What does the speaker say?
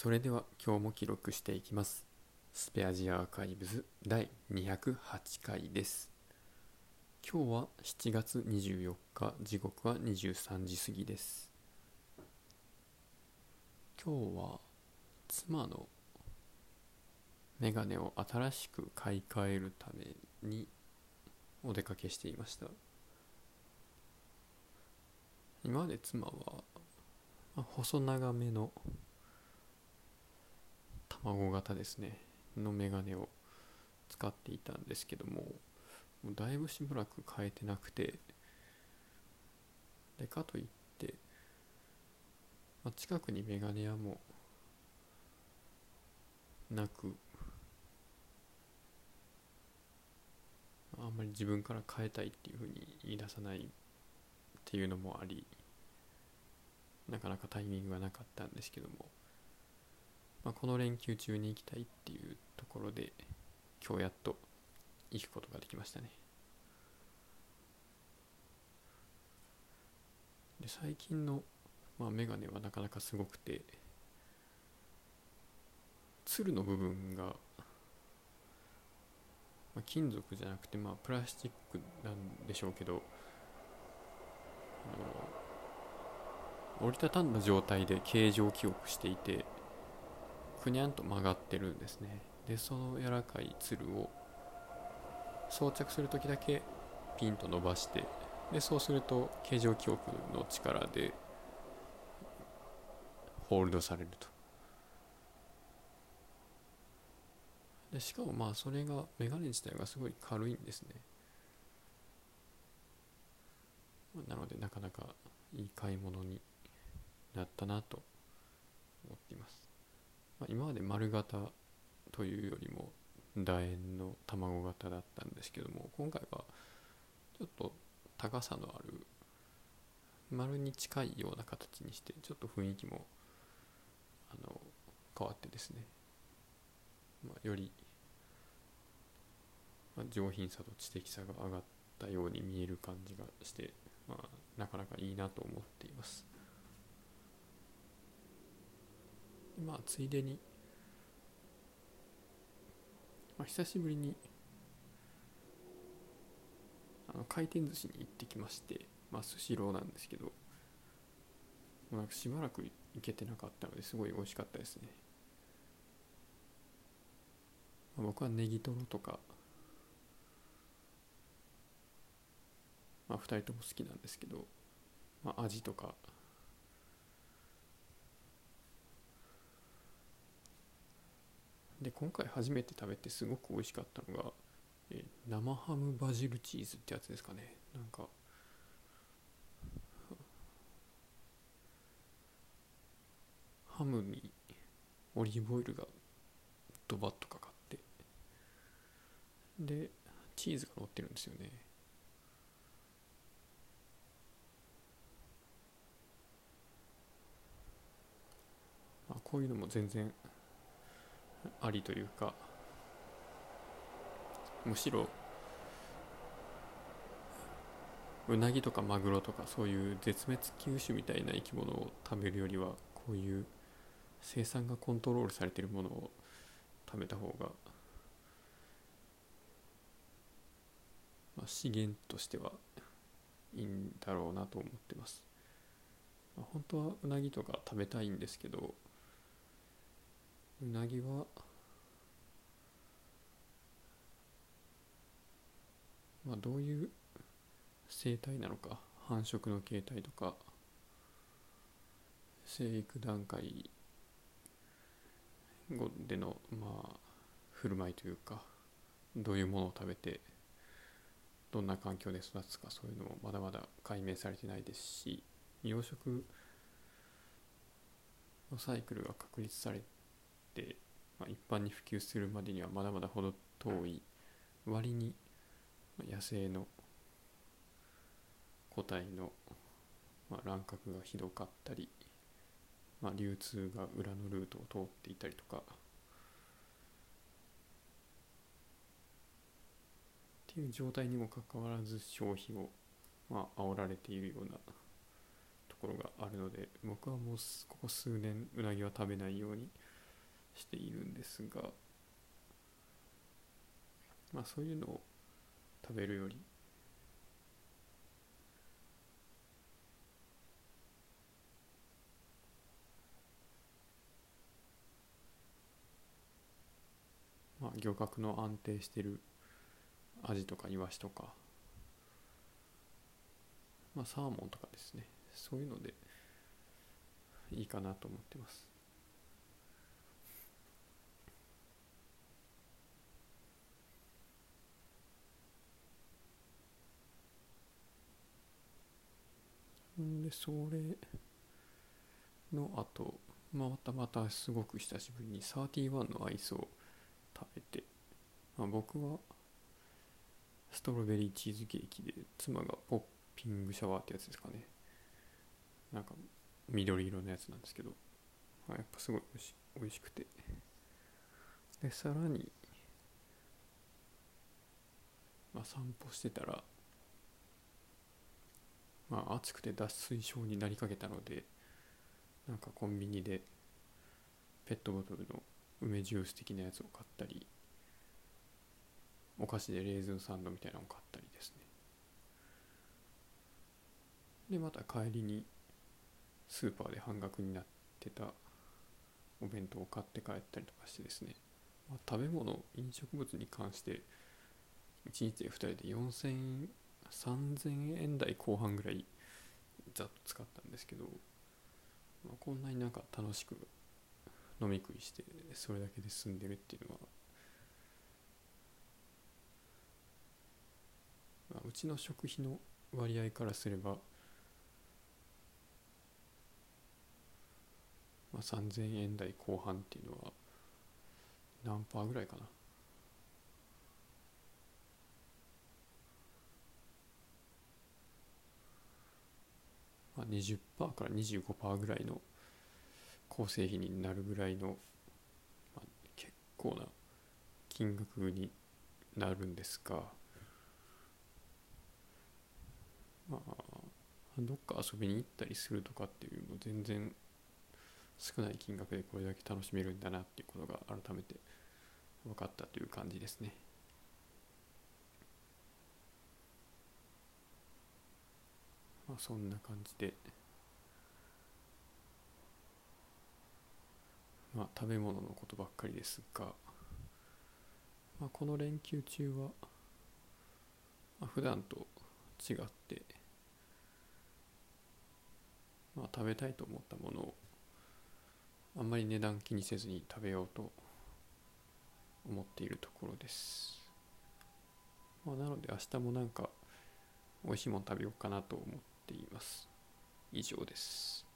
それでは今日も記録していきます。スペアジアアーカイブズ第208回です。今日は7月24日時刻は23時過ぎです。今日は妻のメガネを新しく買い替えるためにお出かけしていました。今まで妻は細長めの卵型ですね。のメガネを使っていたんですけどももうだいぶしばらく変えてなくてでかといって、まあ、近くにメガネ屋もなくあんまり自分から変えたいっていうふうに言い出さないっていうのもありなかなかタイミングがなかったんですけどもまあ、この連休中に行きたいっていうところで今日やっと行くことができましたね。で最近の、まあ、メガネはなかなかすごくてつるの部分が、まあ、金属じゃなくてまあプラスチックなんでしょうけどあの折りたたんだ状態で形状記憶していてくにゃんと曲がってるんですね。でその柔らかいつるを装着する時だけピンと伸ばしてでそうすると形状記憶の力でホールドされると。でしかもまあそれがメガネ自体がすごい軽いんですね。なのでなかなかいい買い物になったなと思っています。まあ、今まで丸型というよりも楕円の卵型だったんですけども今回はちょっと高さのある丸に近いような形にしてちょっと雰囲気もあの変わってですね、まあ、より、ま、上品さと知的さが上がったように見える感じがして、まあ、なかなかいいなと思っています。まあついでに、まあ、久しぶりにあの回転寿司に行ってきましてまあスシローなんですけどなんかしばらく行けてなかったのですごい美味しかったですね、まあ、僕はネギトロとかまあ2人とも好きなんですけど、まあ、味とかで今回初めて食べてすごく美味しかったのが、え生ハムバジルチーズってやつですかね。なんかハムにオリーブオイルがドバッとかかってでチーズが乗ってるんですよね。まあこういうのも全然ありというかむしろうなぎとかマグロとかそういう絶滅危惧種みたいな生き物を食べるよりはこういう生産がコントロールされているものを食べた方が、まあ、資源としてはいいんだろうなと思ってます、まあ、本当はうなぎとか食べたいんですけどうなぎは？まあどういう生態なのか？繁殖の形態とか？生育段階？でのまあ振る舞いというか？どういうものを食べて？どんな環境で育つか？そういうのもまだまだ解明されてないですし養殖のサイクルが確立されて、まあ、一般に普及するまでにはまだまだ程遠い割に野生の個体の、まあ、乱獲がひどかったり、まあ、流通が裏のルートを通っていたりとかっていう状態にもかかわらず消費を、まあ煽られているようなところがあるので僕はもうここ数年うなぎは食べないようにしているんですがまあそういうのを食べるよりまあ漁獲の安定してるアジとかイワシとかまあサーモンとかですね。そういうのでいいかなと思ってます。でそれのあとまたまたすごく久しぶりに31のアイスを食べて、まあ、僕はストロベリーチーズケーキで妻がポッピングシャワーってやつですかね。なんか緑色のやつなんですけど、まあ、やっぱすごいおいし美味しくて。でさらに、まあ、散歩してたらまあ暑くて脱水症になりかけたのでなんかコンビニでペットボトルの梅ジュース的なやつを買ったりお菓子でレーズンサンドみたいなのを買ったりですね。でまた帰りにスーパーで半額になってたお弁当を買って帰ったりとかしてですね、まあ、食べ物飲食物に関して1日で2人で4000円3000円台後半ぐらいざっと使ったんですけど、まあ、こんなになんか楽しく飲み食いしてそれだけで済んでるっていうのは、まあ、うちの食費の割合からすれば、まあ、3000円台後半っていうのは何パーぐらいかな。まあ、20%から25%ぐらいの構成費になるぐらいの、まあ、結構な金額になるんですがまあどっか遊びに行ったりするとかっていうの全然少ない金額でこれだけ楽しめるんだなっていうことが改めて分かったという感じですね。まあそんな感じでまあ食べ物のことばっかりですが、まあ、この連休中は、まあ、普段と違ってまあ食べたいと思ったものをあんまり値段気にせずに食べようと思っているところです。まあ、なので明日もなんか美味しいもの食べようかなと思っっています。以上です。